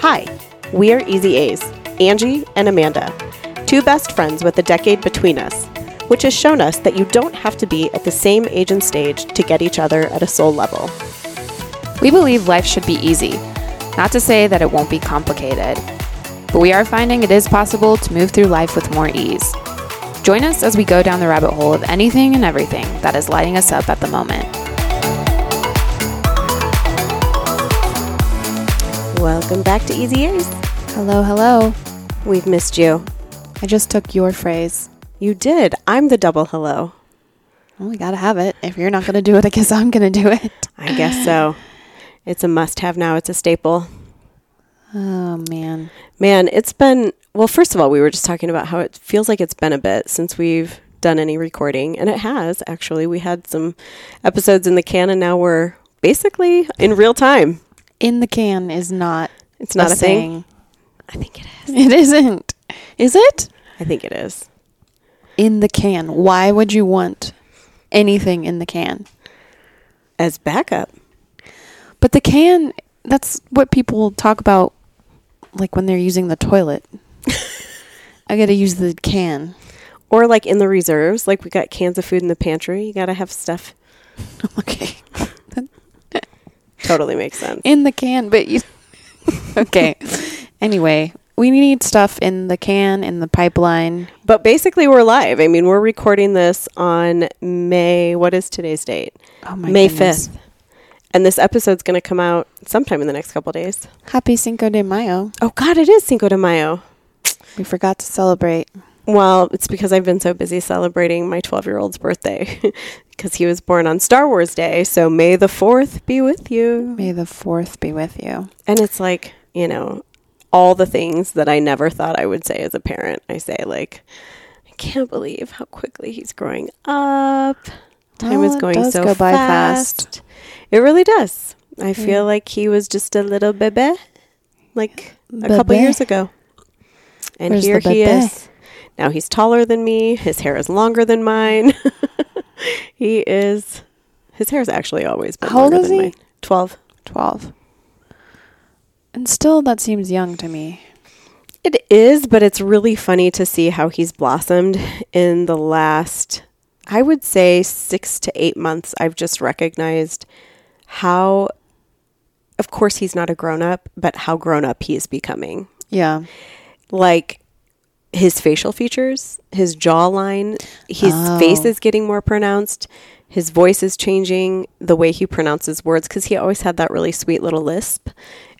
Hi, we are Easy A's, Angie and Amanda, two best friends with a decade between us, which has shown us that you don't have to be at the same age and stage to get each other at a soul level. We believe life should be easy. Not to say that it won't be complicated, but we are finding it is possible to move through life with more ease. Join us as we go down the rabbit hole of anything and everything that is lighting us up at the moment. Welcome back to Easy A's. Hello, hello. We've missed you. I just took your phrase. You did. I'm the double hello. Well, we gotta have it. If you're not gonna do it, I guess I'm gonna do it. I guess so. It's a must have now. It's a staple. Oh man. Man, it's been, well, first of all, we were just talking about how it feels like it's been a bit since we've done any recording. And it has, actually. We had some episodes in the can, and now we're basically in real time. In the can is not It's not a, thing. saying. I think it is. It isn't. Is it? I think it is. In the can. Why would you want anything in the can? As backup. But the can, that's what people talk about like when they're using the toilet. I got to use the can. Or like in the reserves, like we got cans of food in the pantry. You got to have stuff. Okay. Totally makes sense. In the can, but you Okay. anyway, we need stuff in the can in the pipeline. But basically, we're live. I mean, we're recording this on May, what is today's date? Oh my May. 5th. And this episode's going to come out sometime in the next couple days. Happy Cinco de Mayo. Oh, God, it is Cinco de Mayo. We forgot to celebrate. Well, it's because I've been so busy celebrating my 12 year old's birthday because he was born on Star Wars Day. So May the 4th be with you. May the 4th be with you. And it's like, you know, all the things that I never thought I would say as a parent. I say, like, I can't believe how quickly he's growing up. Time Well, is going so go by fast. fast. It really does. I feel like he was just a little bebe, like a couple years ago. And Where's here he bebe? is. Now he's taller than me. His hair is longer than mine. he is. His hair's actually always been How old is than he? mine. Twelve. 12. And still, that seems young to me. It is, but it's really funny to see how he's blossomed in the last, I would say, six to eight months. I've just recognized how, of course, he's not a grown up, but how grown up he is becoming. Yeah. Like his facial features, his jawline, his Oh. face is getting more pronounced. His voice is changing, the way he pronounces words, because he always had that really sweet little lisp.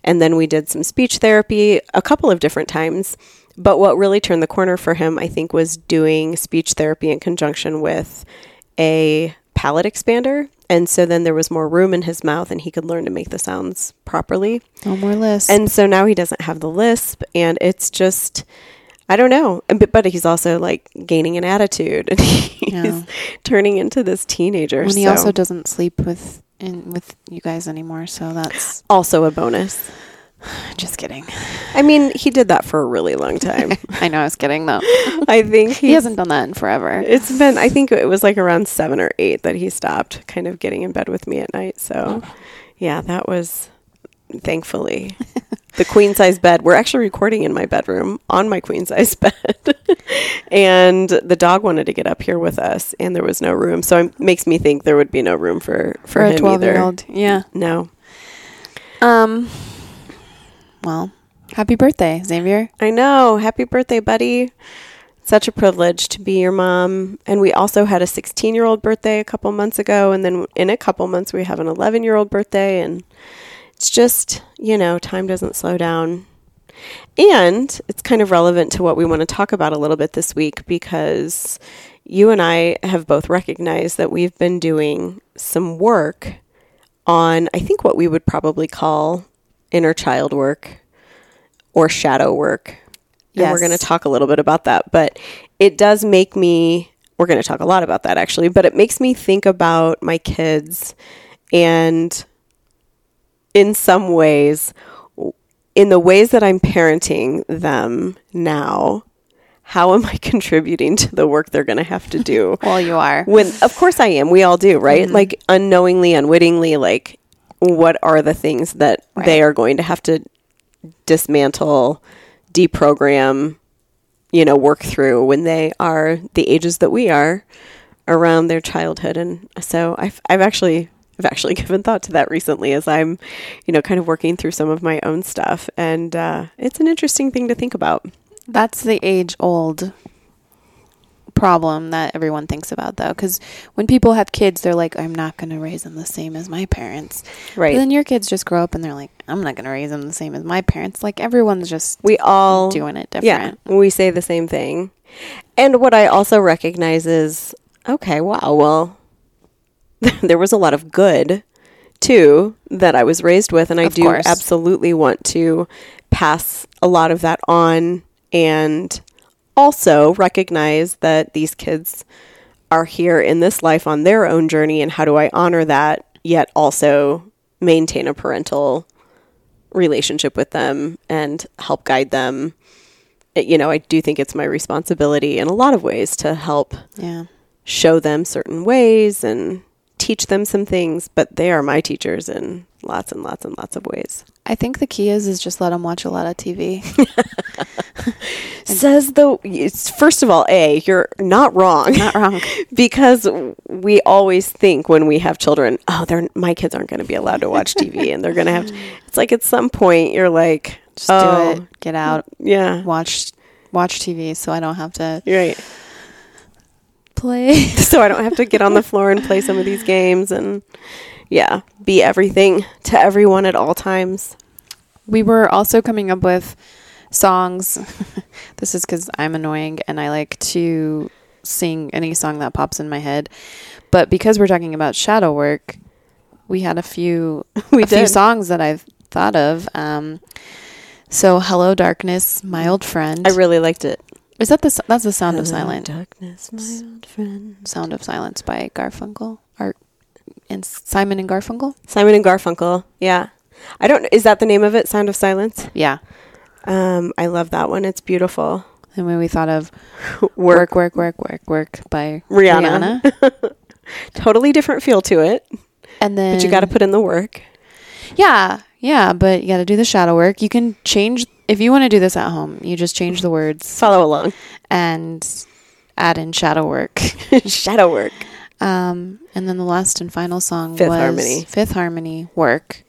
And then we did some speech therapy a couple of different times. But what really turned the corner for him, I think, was doing speech therapy in conjunction with a palate expander. And so then there was more room in his mouth and he could learn to make the sounds properly. No more lisp. And so now he doesn't have the lisp, and it's just, I don't know. But, but he's also like gaining an attitude, and he's Yeah. turning into this teenager. he so also doesn't sleep with in with you guys anymore, so that's also a bonus. just kidding. I mean, he did that for a really long time. I know I was kidding though. I think he hasn't done that in forever. It's been, I think it was like around seven or eight that he stopped kind of getting in bed with me at night. So, oh. yeah, that was thankfully the queen size bed. We're actually recording in my bedroom on my queen size bed. and the dog wanted to get up here with us, and there was no room. So it makes me think there would be no room for, for, For a him twelve year either. old. Yeah. No. Um well, happy birthday, Xavier. I know. Happy birthday, buddy. Such a privilege to be your mom. And we also had a 16 year old birthday a couple months ago. And then in a couple months, we have an 11 year old birthday. And it's just, you know, time doesn't slow down. And it's kind of relevant to what we want to talk about a little bit this week because you and I have both recognized that we've been doing some work on, I think, what we would probably call inner child work or shadow work. And we're going to talk a little bit about that. But it does make me, we're going to talk a lot about that actually, but it makes me think about my kids and in some ways, in the ways that I'm parenting them now, how am I contributing to the work they're going to have to do? Well, you are. when of course I am. We all do, right? Mm-hmm. Like unknowingly, unwittingly, like what are the things that they are going to have to dismantle, deprogram, you know, work through when they are the ages that we are around their childhood. And so I've, I've actually, I've actually given thought to that recently as I'm, you know, kind of working through some of my own stuff. And uh, it's an interesting thing to think about. That's the age old problem that everyone thinks about though because when people have kids they're like i'm not going to raise them the same as my parents Right. but then your kids just grow up and they're like i'm not going to raise them the same as my parents like everyone's just we all doing it different. Yeah, we say the same thing. And what I also recognize is okay, wow, well, there was a lot of good too that I was raised with, and I Of do course. absolutely want to pass a lot of that on and also recognize that these kids are here in this life on their own journey, and how do I honor that yet also maintain a parental relationship with them and help guide them. It- you know, I do think it's my responsibility in a lot of ways to help yeah show them certain ways and teach them some things, but they are my teachers in lots and lots and lots of ways. i think the key is is just let them watch a lot of tv Says the first of all, A, you're not wrong. not wrong because we always think when we have children, oh, they're my kids aren't going to be allowed to watch TV and they're going to have it's like at some point you're like, just oh, do it oh, get out Yeah. watch watch tv so i don't have to right. Play so I don't have to get on the floor and play some of these games and yeah, be everything to everyone at all times. We were also coming up with songs. this is because I'm annoying and I like to sing any song that pops in my head. But because we're talking about shadow work, we had a few We a few songs that I've thought of. Um, so "Hello Darkness," my old friend. I really liked it. Is that the s- that's the Sound of Silence? Darkness, my old friend. Sound of Silence by Garfunkel or and Simon and Garfunkel. Simon and Garfunkel. Yeah. I don't is that the name of it? Sound of Silence? Yeah. Um I love that one. It's beautiful. And when we thought of Work, "Work, Work, Work, Work, Work" by Rihanna. Rihanna. totally different feel to it, And then but you got to put in the work. Yeah, yeah, but you got to do the shadow work. You can change if you want to do this at home. You just change the words Follow along. and add in shadow work. Shadow work. Um, and then the last and final song Fifth was Harmony. Fifth Harmony Work.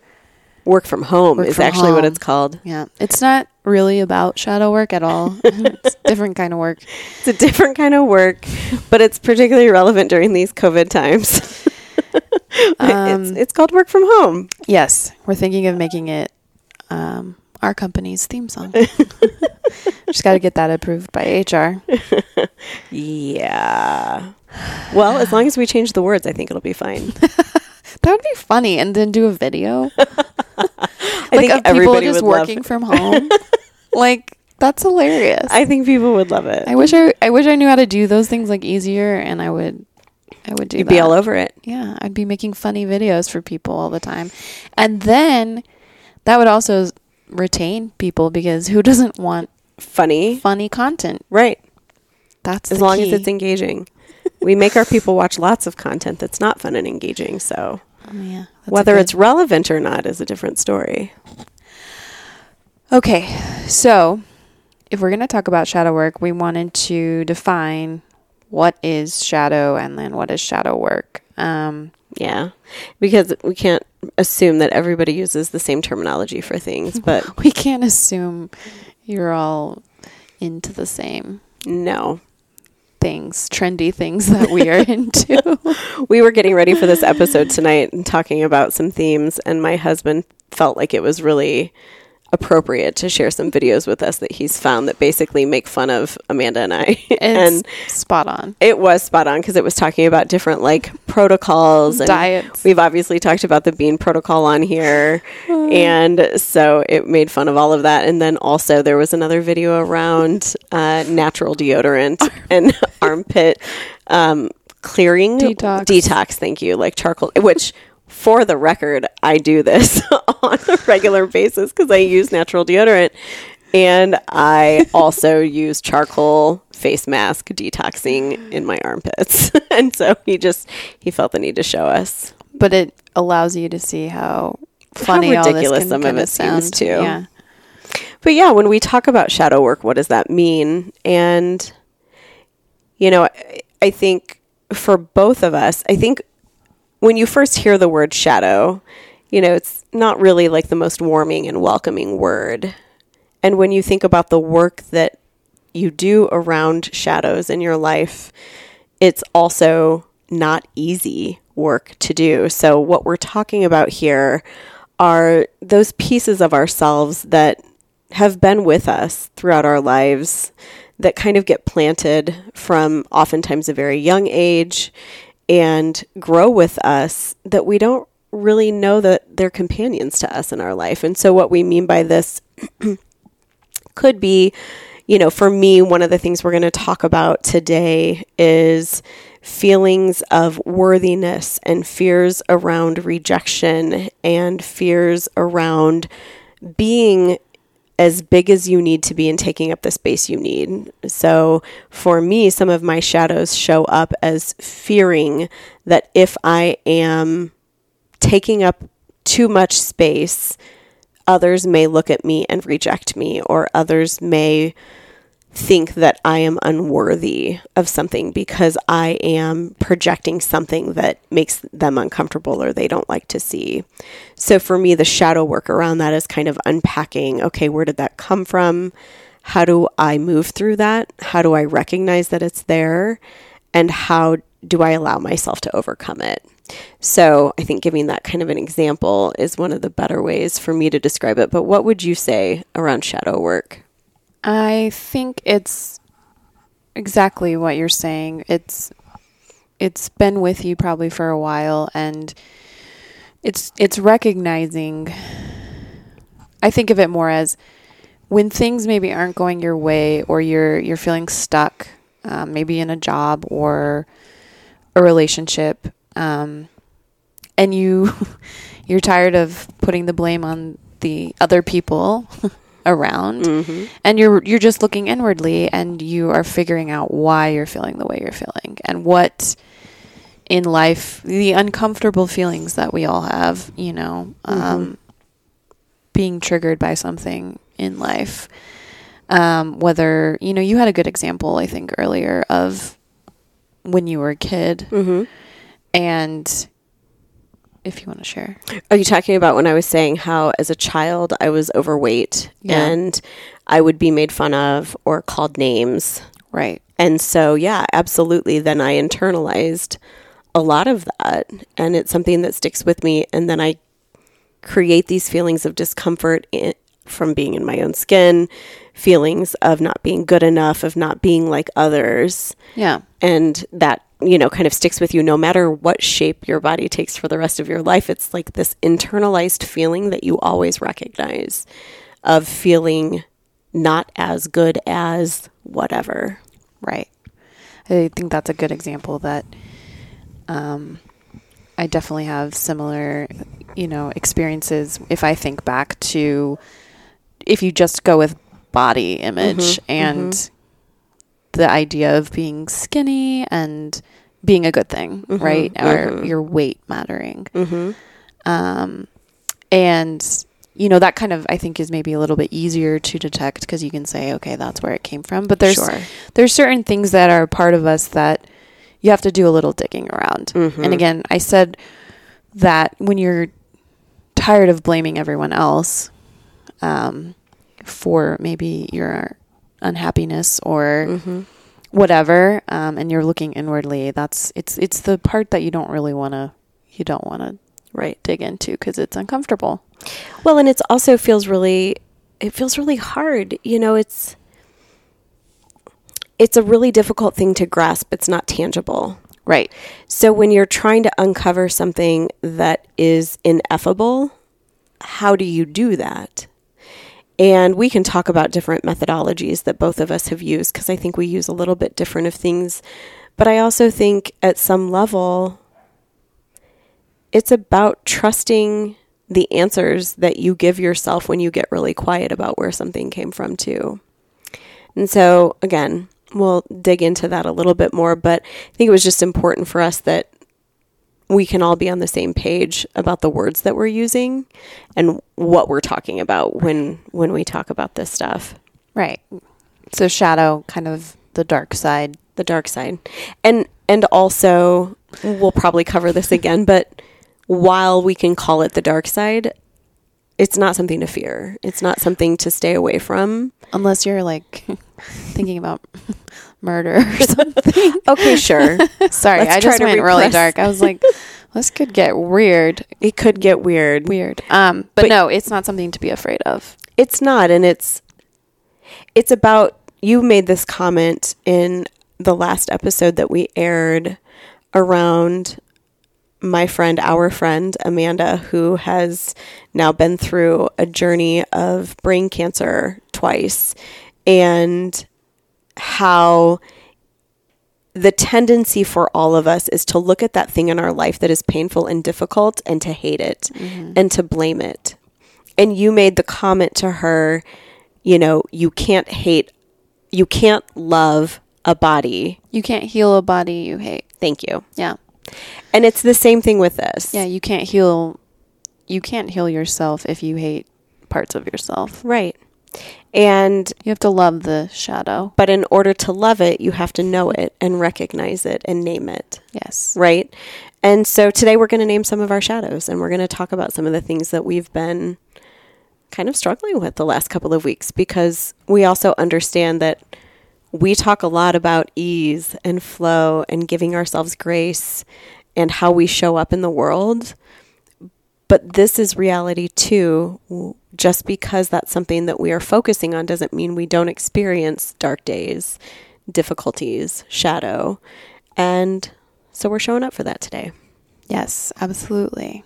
Work from home Work is from actually what it's called. Yeah, it's not really about shadow work at all. it's a different kind of work. It's a different kind of work, but it's particularly relevant during these COVID times. Um, it's, it's called work from home. Yes, we're thinking of making it um, our company's theme song. Just got to get that approved by HR. Yeah. Well, as long as we change the words, I think it'll be fine. That would be funny, and then do a video. I like think of people everybody just would working love. from home. like that's hilarious. I, I think people would love it. I wish I I wish I knew how to do those things like easier, and I would I would do You'd that. be all over it. Yeah, I'd be making funny videos for people all the time, and then that would also retain people because who doesn't want Funny, funny content? right? That's As long key. as it's engaging. we make our people watch lots of content that's not fun and engaging. So Oh, yeah, whether good- it's relevant or not is a different story. Okay, so if we're going to talk about shadow work, we wanted to define what is shadow and then what is shadow work. Um, Yeah, because we can't assume that everybody uses the same terminology for things, but we can't assume you're all into the same no. things, trendy things that we are into. We were getting ready for this episode tonight and talking about some themes, and my husband felt like it was really appropriate to share some videos with us that he's found that basically make fun of Amanda and I. and spot on. it was spot on because it was talking about different like protocols and Diets. We've obviously talked about the bean protocol on here, and so it made fun of all of that. And then also there was another video around uh, natural deodorant and armpit um, clearing Detox. Detox, thank you, like charcoal, which. For the record, I do this on a regular basis because I use natural deodorant. And I also use charcoal face mask detoxing in my armpits. and so he just he felt the need to show us. But it allows you to see how funny all ridiculous can some of it seems, sound. too. Yeah. but yeah, when we talk about shadow work, what does that mean? And, you know, I, I think for both of us, I think when you first hear the word shadow, you know, it's not really like the most warming and welcoming word. And when you think about the work that you do around shadows in your life, it's also not easy work to do. So, what we're talking about here are those pieces of ourselves that have been with us throughout our lives that kind of get planted from oftentimes a very young age and grow with us that we don't really know that they're companions to us in our life. And so, what we mean by this could be, you know, for me, one of the things we're going to talk about today is feelings of worthiness and fears around rejection and fears around being as big as you need to be and taking up the space you need. So for me, some of my shadows show up as fearing that if I am taking up too much space, others may look at me and reject me, or others may think that I am unworthy of something because I am projecting something that makes them uncomfortable or they don't like to see. So for me, the shadow work around that is kind of unpacking okay, where did that come from? How do I move through that? How do I recognize that it's there? And how do I allow myself to overcome it? So I think giving that kind of an example is one of the better ways for me to describe it. But what would you say around shadow work? I think it's exactly what you're saying. It's it's been with you probably for a while and it's it's recognizing I think of it more as when things maybe aren't going your way or you're you're feeling stuck, um, maybe in a job or a relationship, um, and you you're tired of putting the blame on the other people around mm-hmm. and you're you're just looking inwardly and you are figuring out why you're feeling the way you're feeling and what in life the uncomfortable feelings that we all have you know mm-hmm. um, being triggered by something in life um, whether you know you had a good example i think earlier of when you were a kid mm-hmm. and if you want to share. Are you talking about when I was saying how as a child I was overweight yeah. and I would be made fun of or called names? Right. And so, yeah, absolutely. Then I internalized a lot of that. And it's something that sticks with me. And then I create these feelings of discomfort in, from being in my own skin, feelings of not being good enough, of not being like others. Yeah. And that you know, kind of sticks with you no matter what shape your body takes for the rest of your life. It's like this internalized feeling that you always recognize of feeling not as good as whatever. Right. I think that's a good example that um, I definitely have similar, you know, experiences. If I think back to, if you just go with body image mm-hmm, and mm-hmm the idea of being skinny and being a good thing, mm-hmm, right? Mm-hmm. Or your weight mattering. Mm-hmm. Um, and you know that kind of I think is maybe a little bit easier to detect because you can say, okay, that's where it came from. But there's sure. there's certain things that are part of us that you have to do a little digging around. Mm-hmm. And again, I said that when you're tired of blaming everyone else um, for maybe your unhappiness or mm-hmm. whatever, um, and you're looking inwardly, that's it's it's the part that you don't really want to you don't want to right dig into because it's uncomfortable. Well, and it's also feels really it feels really hard. You know, it's it's a really difficult thing to grasp. It's not tangible. Right. So when you're trying to uncover something that is ineffable, how do you do that? And we can talk about different methodologies that both of us have used because I think we use a little bit different of things. But I also think at some level, it's about trusting the answers that you give yourself when you get really quiet about where something came from, too. And so, again, we'll dig into that a little bit more, but I think it was just important for us that we can all be on the same page about the words that we're using and what we're talking about when when we talk about this stuff. Right. So shadow, kind of the dark side. The dark side. And and also we'll probably cover this again, but while we can call it the dark side, it's not something to fear. It's not something to stay away from. Unless you're like thinking about murder or something. Okay, sure. Sorry, Let's I just to went really dark. I was like, this could get weird. It could get weird. Weird. Um, but, But- no, it's not something to be afraid of. It's not and it's it's about you made this comment in the last episode that we aired around my friend, our friend Amanda, who has now been through a journey of brain cancer twice, and how the tendency for all of us is to look at that thing in our life that is painful and difficult and to hate it mm-hmm. and to blame it. And you made the comment to her, you know, you can't hate, you can't love a body. You can't heal a body you hate. Thank you. Yeah. And it's the same thing with this. Yeah, you can't heal you can't heal yourself if you hate parts of yourself. Right. And You have to love the shadow. but in order to love it, you have to know it and recognize it and name it, Yes. right? And so today we're going to name some of our shadows and we're going to talk about some of the things that we've been kind of struggling with the last couple of weeks because we also understand that we talk a lot about ease and flow and giving ourselves grace and how we show up in the world. But this is reality too. Just because that's something that we are focusing on doesn't mean we don't experience dark days, difficulties, shadow. And so we're showing up for that today. Yes, absolutely.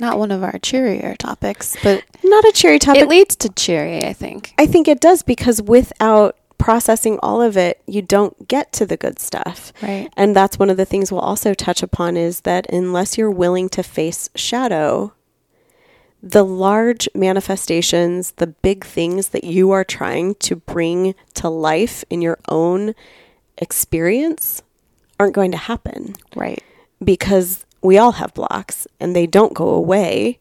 Not one of our cheerier topics, but Not a cherry topic. it leads to cheery, I think. I think it does because without processing all of it, you don't get to the good stuff. Right. And that's one of the things we'll also touch upon is that unless you're willing to face shadow, the large manifestations, the big things that you are trying to bring to life in your own experience aren't going to happen Right. because we all have blocks and they don't go away.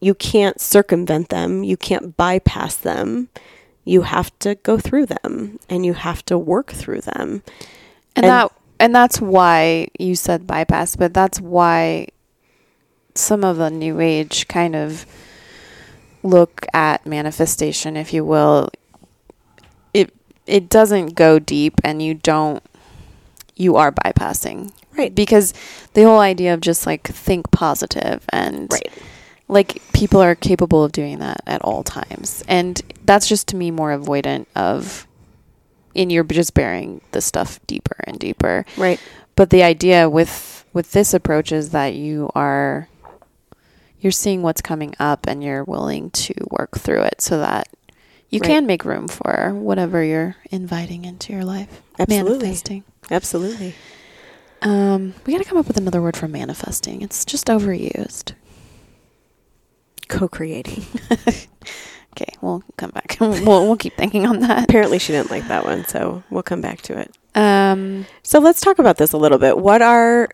You can't circumvent them, you can't bypass them. You have to go through them and you have to work through them. And, And- that and that's why you said bypass, but that's why some of the new age kind of look at manifestation, if you will. It it doesn't go deep and you don't you are bypassing. Right. Because the whole idea of just like think positive and like people are capable of doing that at all times and that's just to me more avoidant of in you're just burying the stuff deeper and deeper Right. but the idea with with this approach is that you are you're seeing what's coming up and you're willing to work through it so that you Right. can make room for whatever you're inviting into your life Absolutely. manifesting Absolutely. um we got to come up with another word for manifesting it's just overused Co creating. Okay, we'll come back. we'll we'll keep thinking on that. Apparently, she didn't like that one, so we'll come back to it. Um, So let's talk about this a little bit. What are,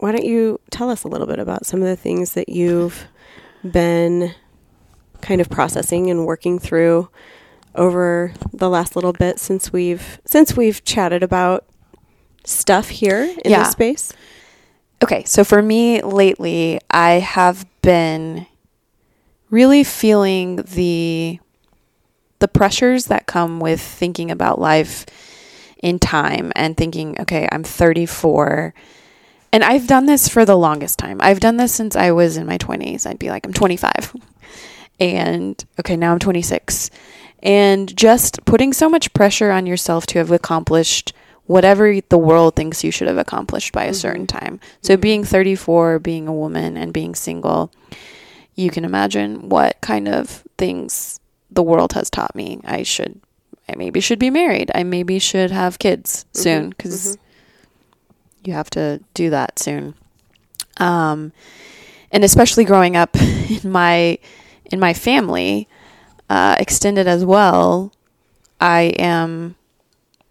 why don't you tell us a little bit about some of the things that you've been kind of processing and working through over the last little bit since we've since we've chatted about stuff here in Yeah. this space? okay, so for me lately, I have been really feeling the the pressures that come with thinking about life in time and thinking, okay, I'm 34. And I've done this for the longest time. I've done this since I was in my 20s. I'd be like, I'm 25. And okay, now I'm 26. And just putting so much pressure on yourself to have accomplished whatever the world thinks you should have accomplished by a mm-hmm. certain time. So mm-hmm. being 34, being a woman and being single, you can imagine what kind of things the world has taught me. I should I maybe should be married. I maybe should have kids soon cuz you have to do that soon. Um and especially growing up in my in my family uh extended as well, I am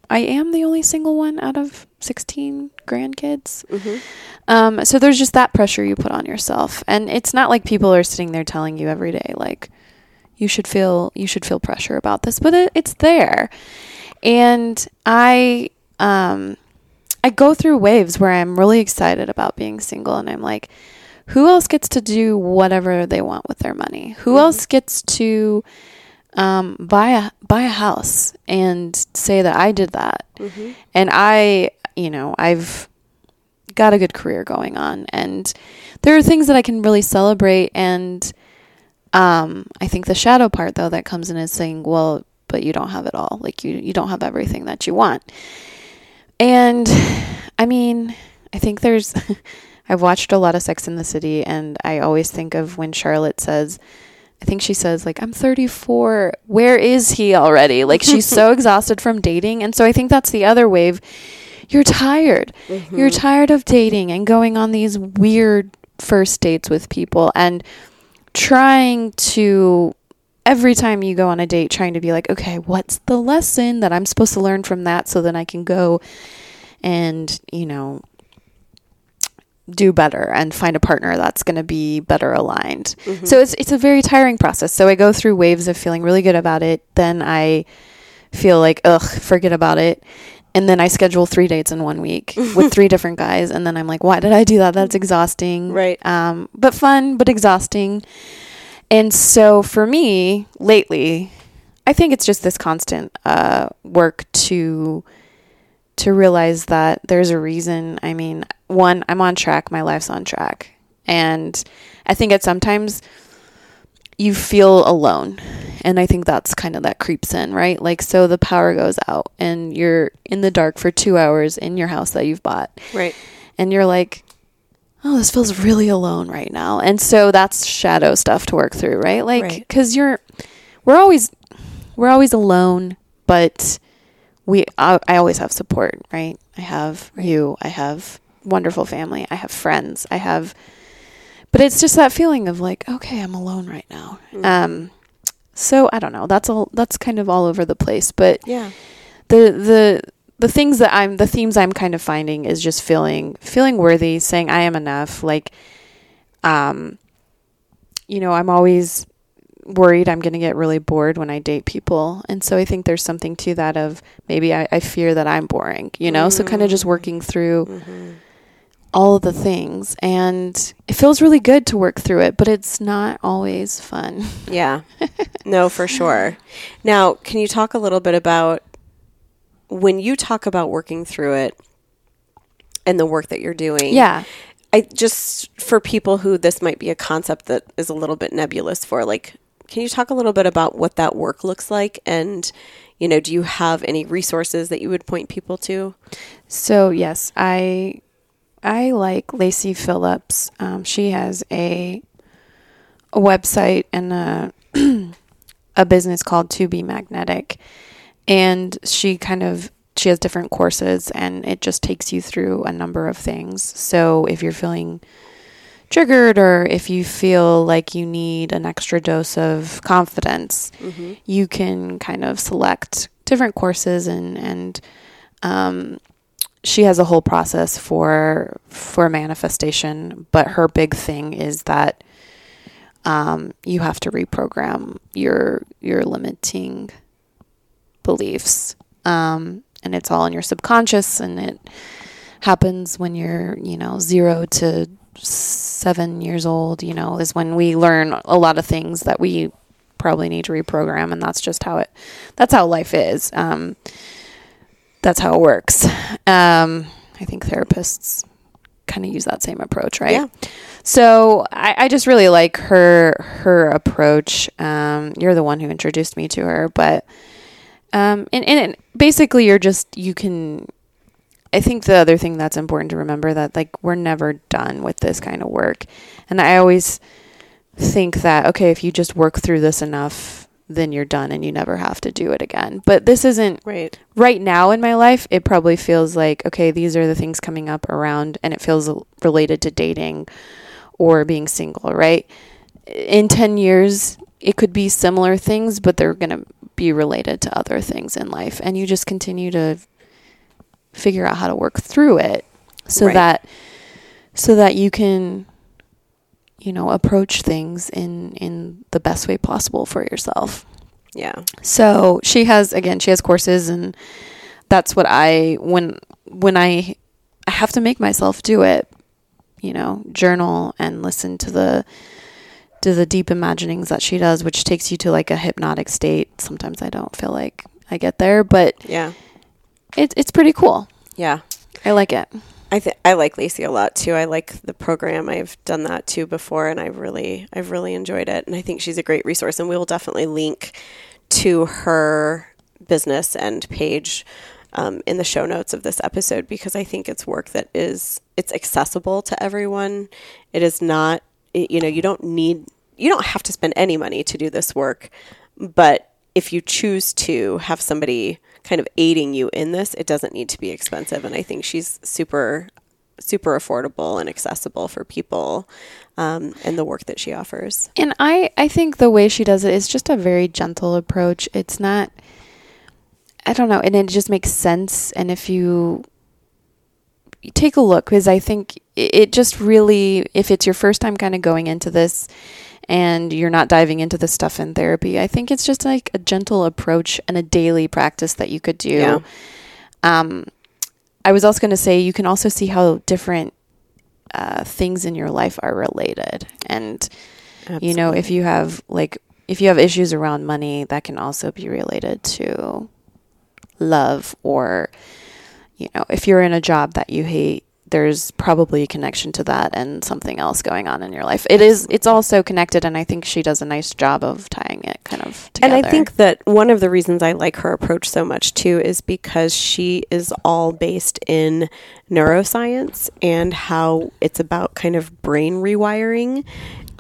I am the only single one out of 16 grandkids. Mhm. Um, so there's just that pressure you put on yourself. And it's not like people are sitting there telling you every day, like, you should feel you should feel pressure about this, but it, it's there. And I um I go through waves where I'm really excited about being single and I'm like, who else gets to do whatever they want with their money? Who Mhm. else gets to um, buy a buy a house and say that I did that? Mhm. And I, you know, I've got a good career going on and there are things that I can really celebrate and um I think the shadow part though that comes in is saying, well, but you don't have it all. Like you you don't have everything that you want. And I mean, I think there's I've watched a lot of Sex in the City and I always think of when Charlotte says I think she says like I'm 34. Where is he already? Like she's so exhausted from dating. And so I think that's the other wave. You're tired. You're mm-hmm. tired of dating and going on these weird first dates with people and trying to every time you go on a date trying to be like, okay, what's the lesson that I'm supposed to learn from that so then I can go and, you know, do better and find a partner that's going to be better aligned. Mm-hmm. So it's it's a very tiring process. So I go through waves of feeling really good about it, then I feel like ugh, forget about it. And then I schedule 3 dates in one week with three different guys and then I'm like, why did I do that? That's exhausting. Right. Um but fun, but exhausting. And so for me, lately, I think it's just this constant uh, work to to realize that there's a reason. I mean, one, I'm on track. My life's on track, and I think at sometimes you feel alone, and I think that's kind of that creeps in, right? Like, so the power goes out, and you're in the dark for two hours in your house that you've bought, Right. and you're like, oh, this feels really alone right now. And so that's shadow stuff to work through, right? Like, Right. because you're, we're always, we're always alone, but we, I, I always have support, right? I have you, I have wonderful family, I have friends, I have, but it's just that feeling of like, okay, I'm alone right now. Um, so I don't know. That's all. That's kind of all over the place, but Yeah. the the the things that I'm the themes I'm kind of finding is just feeling feeling worthy, saying I am enough. Like, um, you know, I'm always worried I'm going to get really bored when I date people, and so I think there's something to that of maybe I, I fear that I'm boring. You know, so kind of just working through Mm-hmm. all of the things, and it feels really good to work through it, but it's not always fun. Yeah. No, for sure. Now, can you talk a little bit about when you talk about working through it and the work that you're doing? Yeah. I just for people who this might be a concept that is a little bit nebulous for like can you talk a little bit about what that work looks like and you know do you have any resources that you would point people to So yes, I I like Lacy Phillips. Um, she has a a website and a a business called To Be Magnetic, and she kind of she has different courses and it just takes you through a number of things. So if you're feeling triggered or if you feel like you need an extra dose of confidence, you can kind of select different courses and and um, she has a whole process for for manifestation. But her big thing is that um, you have to reprogram your your limiting beliefs, um, and it's all in your subconscious, and it happens when you're you know zero to seven years old. You know, is when we learn a lot of things that we probably need to reprogram, and that's just how it. That's how life is. Um, that's how it works. Um, I think therapists kind of use that same approach, right? Yeah. So I, I just really like her her approach. Um, you're the one who introduced me to her, but um, and and it, basically you're just you can. I think the other thing that's important to remember that like we're never done with this kind of work, and I always think that okay if you just work through this enough then you're done and you never have to do it again but this isn't right right now in my life, it probably feels like, okay, these are the things coming up around, and it feels related to dating or being single, right? In 10 years, it could be similar things, but they're going to be related to other things in life. And you just continue to figure out how to work through it so Right. that so that you can you know approach things in in the best way possible for yourself Yeah. so she has again she has courses and that's what i when when i i have to make myself do it you know journal and listen to the to the deep imaginings that she does which takes you to like a hypnotic state sometimes i don't feel like i get there but Yeah. It, it's pretty cool Yeah. i like it I th- I like Lacy a lot too. I like the program. I've done that too before, and I've really I've really enjoyed it. And I think she's a great resource. And we will definitely link to her business and page um, in the show notes of this episode because I think it's work that is it's accessible to everyone. It is not you know you don't need you don't have to spend any money to do this work, but if you choose to have somebody kind of aiding you in this, it doesn't need to be expensive. And I think she's super, super affordable and accessible for people um, and the work that she offers. And I, I think the way she does it is just a very gentle approach. It's not, I don't know, and it just makes sense. And if you, take a look, because I think it just really, if it's your first time kind of going into this and you're not diving into this stuff in therapy, I think it's just like a gentle approach and a daily practice that you could do. Yeah. Um, I was also going to say you can also see how different uh, things in your life are related, and you know if you have like if you have issues around money, that can also be related to love, or you know if you're in a job that you hate. There's probably a connection to that and something else going on in your life. It is. It's also connected, and I think she does a nice job of tying it kind of together. And I think that one of the reasons I like her approach so much too is because she is all based in neuroscience and how it's about kind of brain rewiring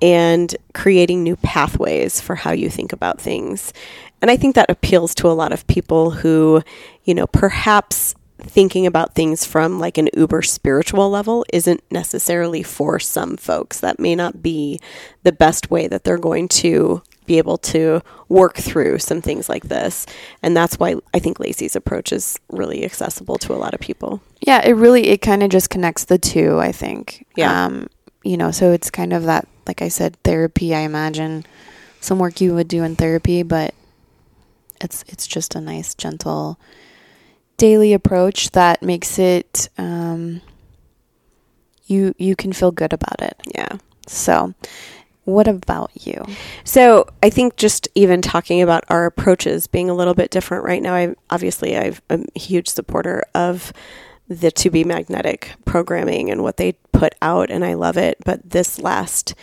and creating new pathways for how you think about things. And I think that appeals to a lot of people who, you know, perhaps thinking about things from like an uber spiritual level isn't necessarily for some folks. That may not be the best way that they're going to be able to work through some things like this. And that's why I think Lacy's approach is really accessible to a lot of people. Yeah, it really it kind of just connects the two, I think. Yeah. Um, you know, so it's kind of that like I said therapy, I imagine some work you would do in therapy, but it's it's just a nice gentle daily approach that makes it um you you can feel good about it. Yeah. So, what about you? So I think just even talking about our approaches being a little bit different right now, I obviously I'm a huge supporter of the to be magnetic programming and what they put out and I love it. But this last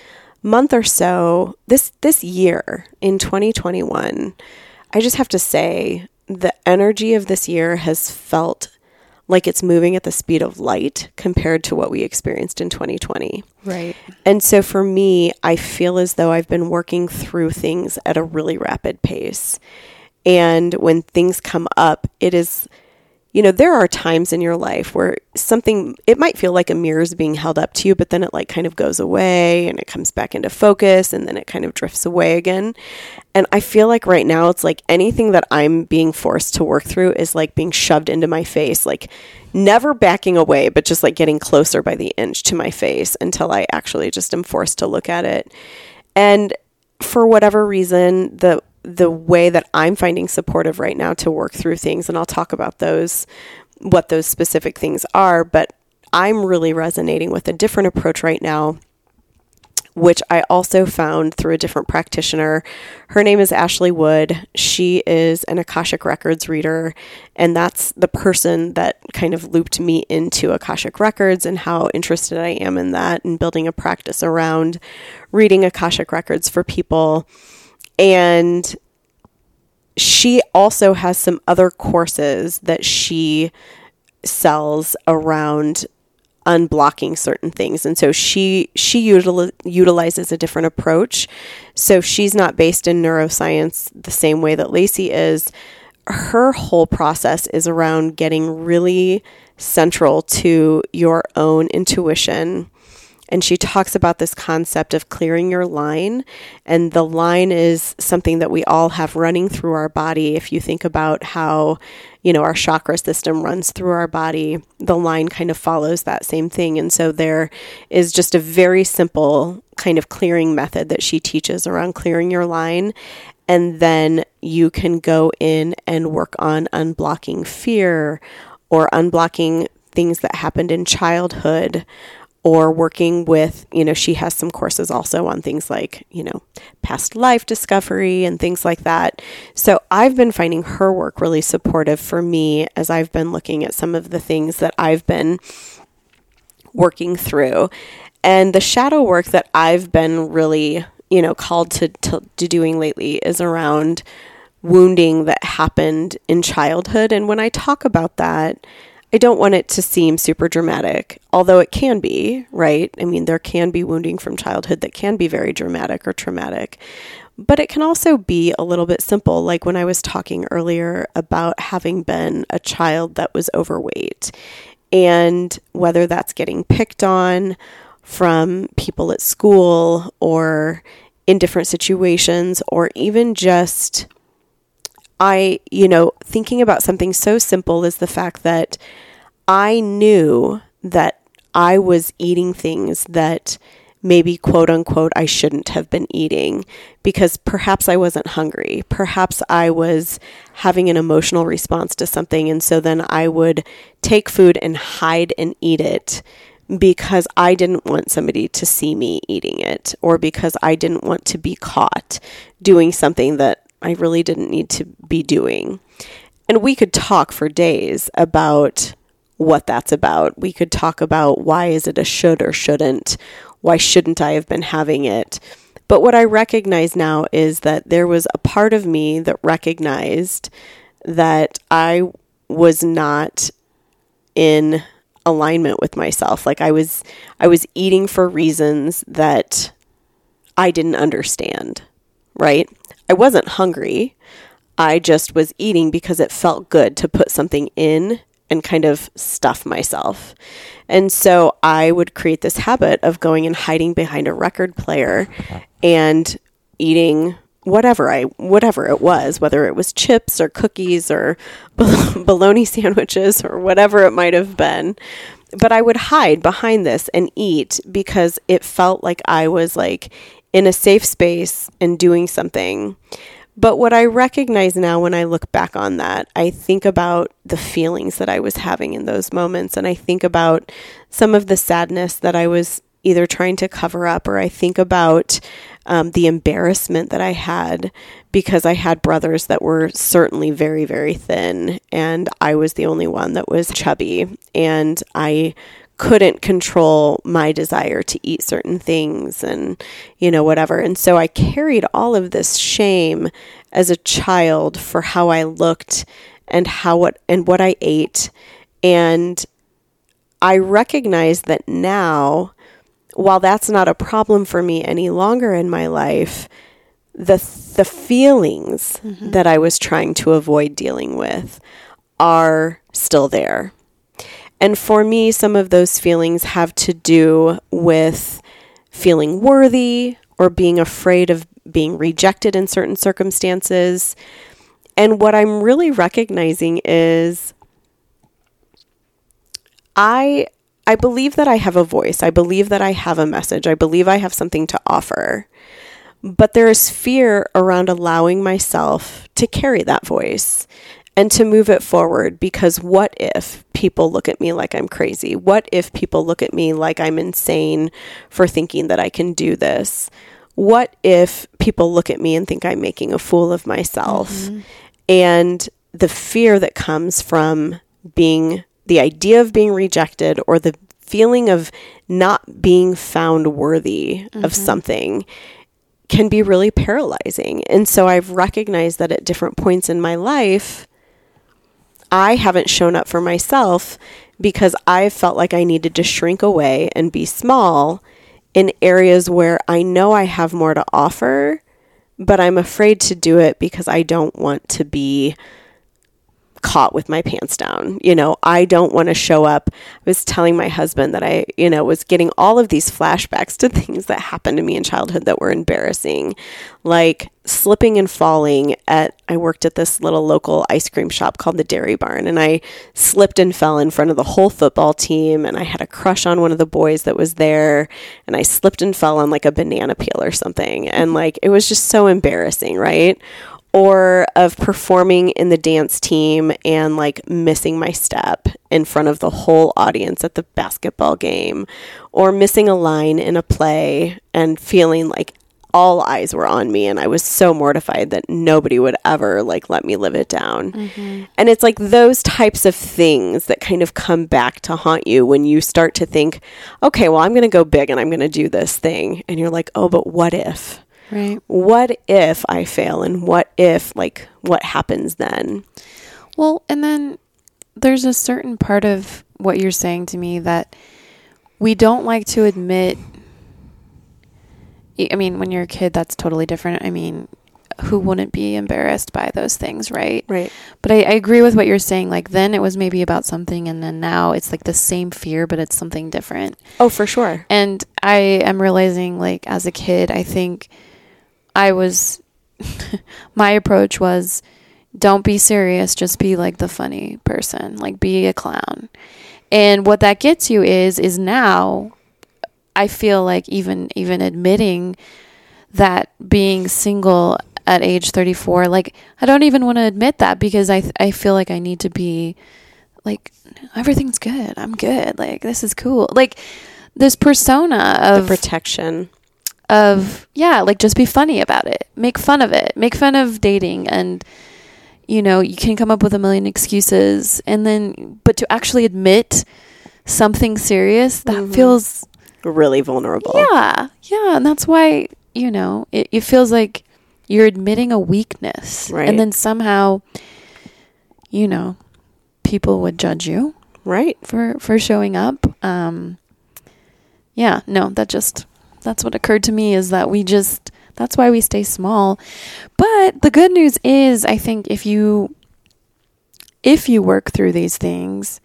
month or so, this this year in 2021, I just have to say the energy of this year has felt like it's moving at the speed of light compared to what we experienced in 2020. Right. And so for me, I feel as though I've been working through things at a really rapid pace. And when things come up, it is, you know, there are times in your life where something, it might feel like a mirror is being held up to you, but then it like kind of goes away and it comes back into focus and then it kind of drifts away again. And I feel like right now it's like anything that I'm being forced to work through is like being shoved into my face, like never backing away, but just like getting closer by the inch to my face until I actually just am forced to look at it. And for whatever reason, the the way that I'm finding supportive right now to work through things, and I'll talk about those, what those specific things are, but I'm really resonating with a different approach right now which I also found through a different practitioner. Her name is Ashley Wood. She is an Akashic Records reader, and that's the person that kind of looped me into Akashic Records and how interested I am in that and building a practice around reading Akashic Records for people. And she also has some other courses that she sells around unblocking certain things. And so she she util- utilizes a different approach. So she's not based in neuroscience the same way that Lacy is. Her whole process is around getting really central to your own intuition And she talks about this concept of clearing your line. And the line is something that we all have running through our body. If you think about how, you know, our chakra system runs through our body, the line kind of follows that same thing. And so there is just a very simple kind of clearing method that she teaches around clearing your line. And then you can go in and work on unblocking fear or unblocking things that happened in childhood or working with, you know, she has some courses also on things like, you know, past life discovery and things like that. So I've been finding her work really supportive for me as I've been looking at some of the things that I've been working through. And the shadow work that I've been really, you know, called to, to, to doing lately is around wounding that happened in childhood. And when I talk about that, I don't want it to seem super dramatic, although it can be, right? I mean, there can be wounding from childhood that can be very dramatic or traumatic. But it can also be a little bit simple, like when I was talking earlier about having been a child that was overweight, and whether that's getting picked on from people at school or in different situations, or even just I, you know, thinking about something so simple as the fact that I knew that I was eating things that maybe quote unquote I shouldn't have been eating because perhaps I wasn't hungry. Perhaps I was having an emotional response to something. And so then I would take food and hide and eat it because I didn't want somebody to see me eating it or because I didn't want to be caught doing something that I really didn't need to be doing. And we could talk for days about what that's about. We could talk about why is it a should or shouldn't? Why shouldn't I have been having it? But what I recognize now is that there was a part of me that recognized that I was not in alignment with myself. Like I was I was eating for reasons that I didn't understand, right? I wasn't hungry. I just was eating because it felt good to put something in and kind of stuff myself. And so I would create this habit of going and hiding behind a record player and eating whatever I whatever it was, whether it was chips or cookies or bologna sandwiches or whatever it might have been. But I would hide behind this and eat because it felt like I was like in a safe space and doing something. But what I recognize now when I look back on that, I think about the feelings that I was having in those moments. And I think about some of the sadness that I was either trying to cover up, or I think about um, the embarrassment that I had because I had brothers that were certainly very, very thin. And I was the only one that was chubby. And I couldn't control my desire to eat certain things and, you know, whatever. And so I carried all of this shame as a child for how I looked and how what and what I ate. And I recognize that now, while that's not a problem for me any longer in my life, the the feelings mm-hmm. that I was trying to avoid dealing with are still there. And for me, some of those feelings have to do with feeling worthy or being afraid of being rejected in certain circumstances. And what I'm really recognizing is I I believe that I have a voice. I believe that I have a message. I believe I have something to offer. But there is fear around allowing myself to carry that voice and to move it forward because what if people look at me like I'm crazy? What if people look at me like I'm insane for thinking that I can do this? What if people look at me and think I'm making a fool of myself? Mm-hmm. And the fear that comes from being the idea of being rejected or the feeling of not being found worthy mm-hmm. of something can be really paralyzing. And so I've recognized that at different points in my life, I haven't shown up for myself because I felt like I needed to shrink away and be small in areas where I know I have more to offer, but I'm afraid to do it because I don't want to be caught with my pants down. You know, I don't want to show up. I was telling my husband that I, you know, was getting all of these flashbacks to things that happened to me in childhood that were embarrassing, like slipping and falling at I worked at this little local ice cream shop called the Dairy Barn and I slipped and fell in front of the whole football team and I had a crush on one of the boys that was there and I slipped and fell on like a banana peel or something and like it was just so embarrassing, right? or of performing in the dance team and like missing my step in front of the whole audience at the basketball game, or missing a line in a play and feeling like all eyes were on me and I was so mortified that nobody would ever like let me live it down. Mm-hmm. And it's like those types of things that kind of come back to haunt you when you start to think, okay, well, I'm going to go big and I'm going to do this thing. And you're like, oh, but what if? Right. What if I fail and what if like what happens then? Well, and then there's a certain part of what you're saying to me that we don't like to admit I mean, when you're a kid that's totally different. I mean, who wouldn't be embarrassed by those things, right? Right. But I, I, agree with what you're saying. Like then it was maybe about something, and then now it's like the same fear, but it's something different. Oh, for sure. And I am realizing, like as a kid, I think I was, my approach was don't be serious, just be like the funny person, like be a clown. And what that gets you is, is now I feel like even, even admitting that being single at age 34, like I don't even want to admit that because I, I feel like I need to be like, everything's good. I'm good. Like, this is cool. Like, this persona of the protection of yeah, like just be funny about it. Make fun of it. Make fun of dating and you know, you can come up with a million excuses and then but to actually admit something serious that mm-hmm. feels really vulnerable. Yeah. Yeah, and that's why, you know, it, it feels like you're admitting a weakness. Right. And then somehow you know, people would judge you. Right. For for showing up. Um yeah, no, that just that's what occurred to me is that we just that's why we stay small. But the good news is I think if you if you work through these things,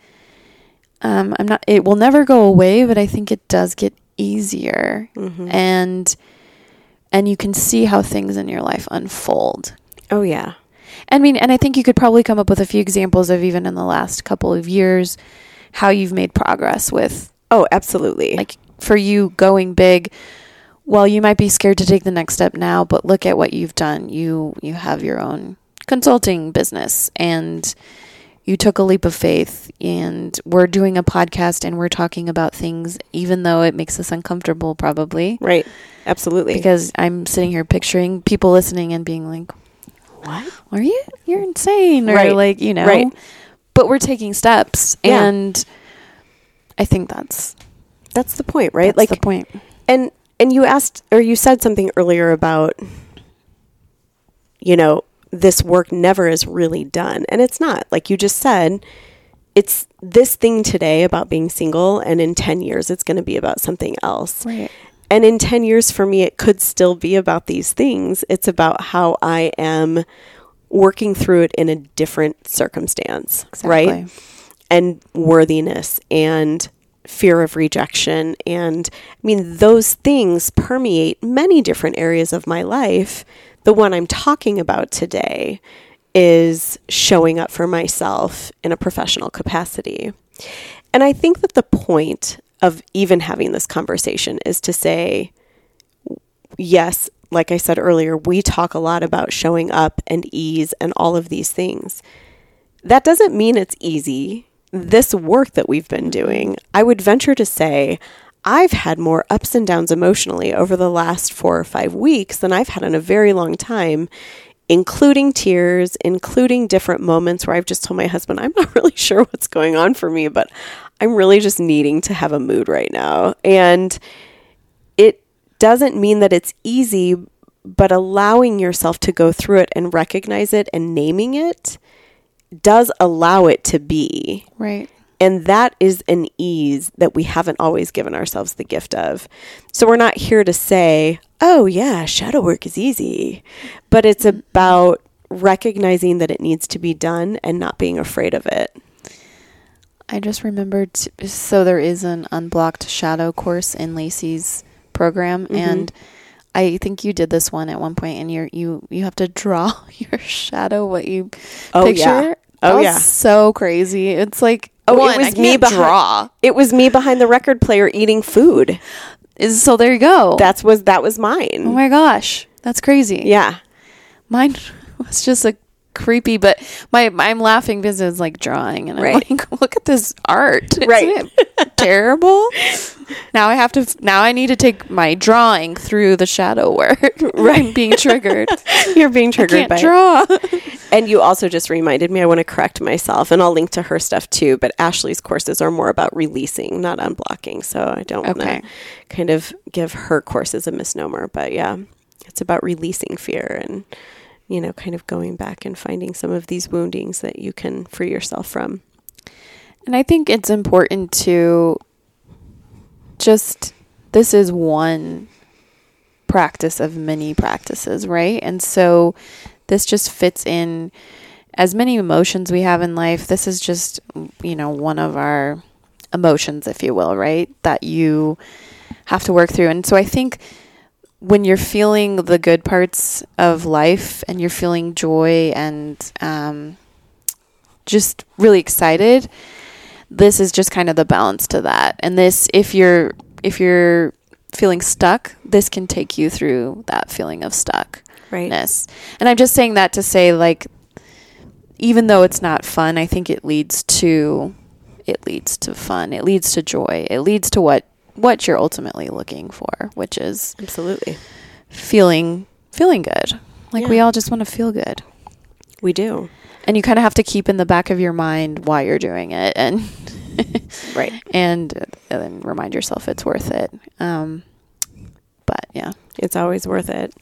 um, I'm not it will never go away, but I think it does get easier. Mm-hmm. And and you can see how things in your life unfold. Oh yeah. I mean, and I think you could probably come up with a few examples of even in the last couple of years how you've made progress with Oh, absolutely. Like for you going big well you might be scared to take the next step now but look at what you've done you you have your own consulting business and you took a leap of faith and we're doing a podcast and we're talking about things even though it makes us uncomfortable probably right absolutely because i'm sitting here picturing people listening and being like what are you you're insane or right. like you know right. but we're taking steps yeah. and i think that's that's the point, right? That's like the point. And and you asked or you said something earlier about you know, this work never is really done. And it's not. Like you just said, it's this thing today about being single and in 10 years it's going to be about something else. Right. And in 10 years for me it could still be about these things. It's about how I am working through it in a different circumstance, exactly. right? And worthiness and fear of rejection. And I mean, those things permeate many different areas of my life. The one I'm talking about today is showing up for myself in a professional capacity. And I think that the point of even having this conversation is to say, yes, like I said earlier, we talk a lot about showing up and ease and all of these things. That doesn't mean it's easy this work that we've been doing, I would venture to say I've had more ups and downs emotionally over the last four or five weeks than I've had in a very long time, including tears, including different moments where I've just told my husband, I'm not really sure what's going on for me, but I'm really just needing to have a mood right now. And it doesn't mean that it's easy, but allowing yourself to go through it and recognize it and naming it does allow it to be. Right. And that is an ease that we haven't always given ourselves the gift of. So we're not here to say, oh, yeah, shadow work is easy. But it's about recognizing that it needs to be done and not being afraid of it. I just remembered. So there is an unblocked shadow course in Lacy's program, Mhm. and I think you did this one at one point, and you you you have to draw your shadow. What you Oh, picture? yeah. Oh, yeah. so crazy. It's like Oh, it was me behind- draw. It was me behind the record player eating food. Is so there you go. That's was that was mine. oh my gosh, that's crazy. yeah. Mine was just a creepy, but my I'm laughing because it's like drawing, and I'm Right. like, look at this art, Right. Terrible. now I have to. Now I need to take my drawing through the shadow work. right, I'm being triggered. You're being triggered by draw. And you also just reminded me I want to correct myself and I'll link to her stuff too, but Ashley's courses are more about releasing, not unblocking. So I don't want to Okay. kind of give her courses a misnomer, but yeah, it's about releasing fear and you know, kind of going back and finding some of these woundings that you can free yourself from. And I think it's important to just this is one practice of many practices, right? And so this just fits in as many emotions we have in life. This is just, you know, one of our emotions, if you will, right? That you have to work through. And so I think when you're feeling the good parts of life and you're feeling joy and um, just really excited, this is just kind of the balance to that. And this, if you're if you're feeling stuck, this can take you through that feeling of stuckness. Right. And I'm just saying that to say, like, even though it's not fun, I think it leads to it leads to fun. It leads to joy. It leads to what what you're ultimately looking for, which is Absolutely. feeling feeling good. Like we all just want to feel good. We do. And you kind of have to keep in the back of your mind why you're doing it and Right. and, uh, then remind yourself it's worth it. Um, but yeah, It's always worth it.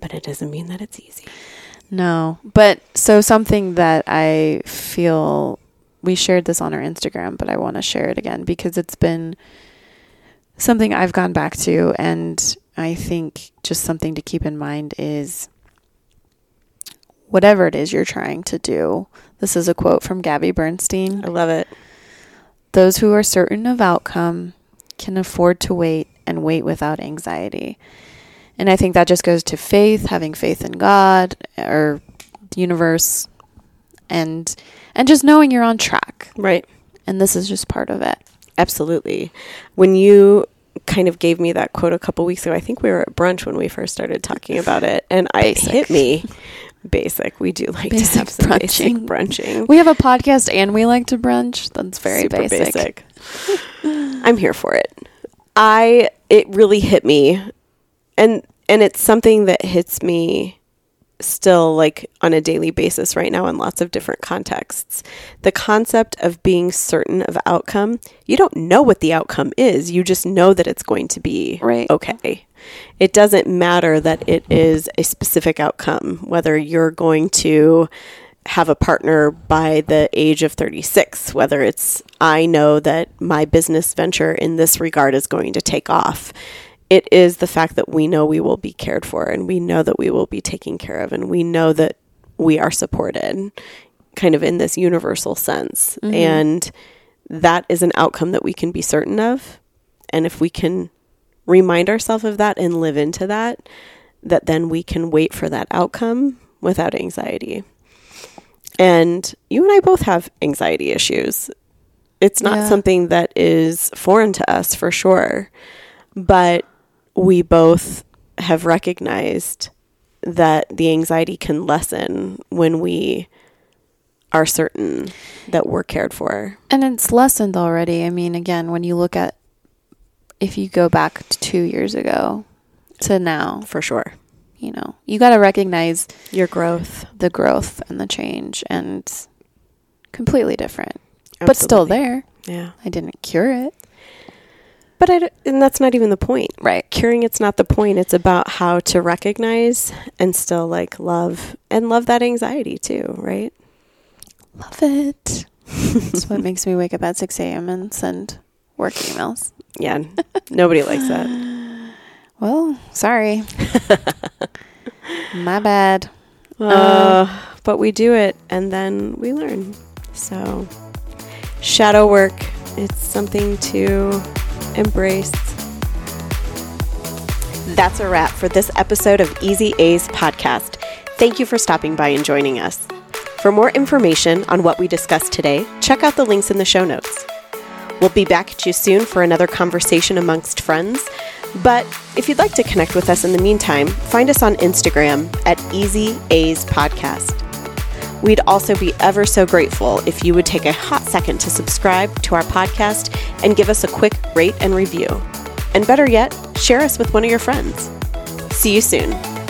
But it doesn't mean that it's easy. no. But so something that I feel we shared this on our Instagram, but I want to share it again because it's been something I've gone back to, and I think just something to keep in mind is whatever it is you're trying to do. This is a quote from Gabby Bernstein. I love it. Those who are certain of outcome can afford to wait and wait without anxiety. And I think that just goes to faith, having faith in God or the universe and and just knowing you're on track. Right. And this is just part of it. Absolutely. When you kind of gave me that quote a couple weeks ago, I think we were at brunch when we first started talking about it, and I it Basic. hit me. Basic. We do like to have some basic brunching. brunching. We have a podcast and we like to brunch. That's very Super basic. I'm here for it. I it really hit me, and and it's something that hits me still like on a daily basis right now in lots of different contexts. The concept of being certain of outcome, you don't know what the outcome is, you just know that it's going to be Right. okay. It doesn't matter that it is a specific outcome, whether you're going to have a partner by the age of 36, whether it's I know that my business venture in this regard is going to take off. It is the fact that we know we will be cared for and we know that we will be taken care of and we know that we are supported kind of in this universal sense. Mm-hmm. And that is an outcome that we can be certain of. And if we can remind ourselves of that and live into that, that then we can wait for that outcome without anxiety. And you and I both have anxiety issues. It's not Yeah. something that is foreign to us for sure, but we both have recognized that the anxiety can lessen when we are certain that we're cared for. And it's lessened already. I mean, again, when you look at if you go back to 2 years ago to now, For sure. you know, you got to recognize Your growth. the growth and the change and completely different but still there Yeah. i didn't cure it But I, and that's not even the point. right Curing it's not the point. It's about how to recognize and still like love and love that anxiety too, right? love it that's what makes me wake up at 6 a.m and send work emails Yeah. Nobody likes that. well sorry my bad Uh, but we do it and then we learn. So, shadow work, it's something to embrace. That's a wrap for this episode of Easy A's podcast. Thank you for stopping by and joining us. For more information on what we discussed today, check out the links in the show notes. We'll be back at you soon for another conversation amongst friends. But if you'd like to connect with us in the meantime, find us on Instagram at Easy A's Podcast. We'd also be ever so grateful if you would take a hot second to subscribe to our podcast and give us a quick rate and review. And better yet, share us with one of your friends. See you soon.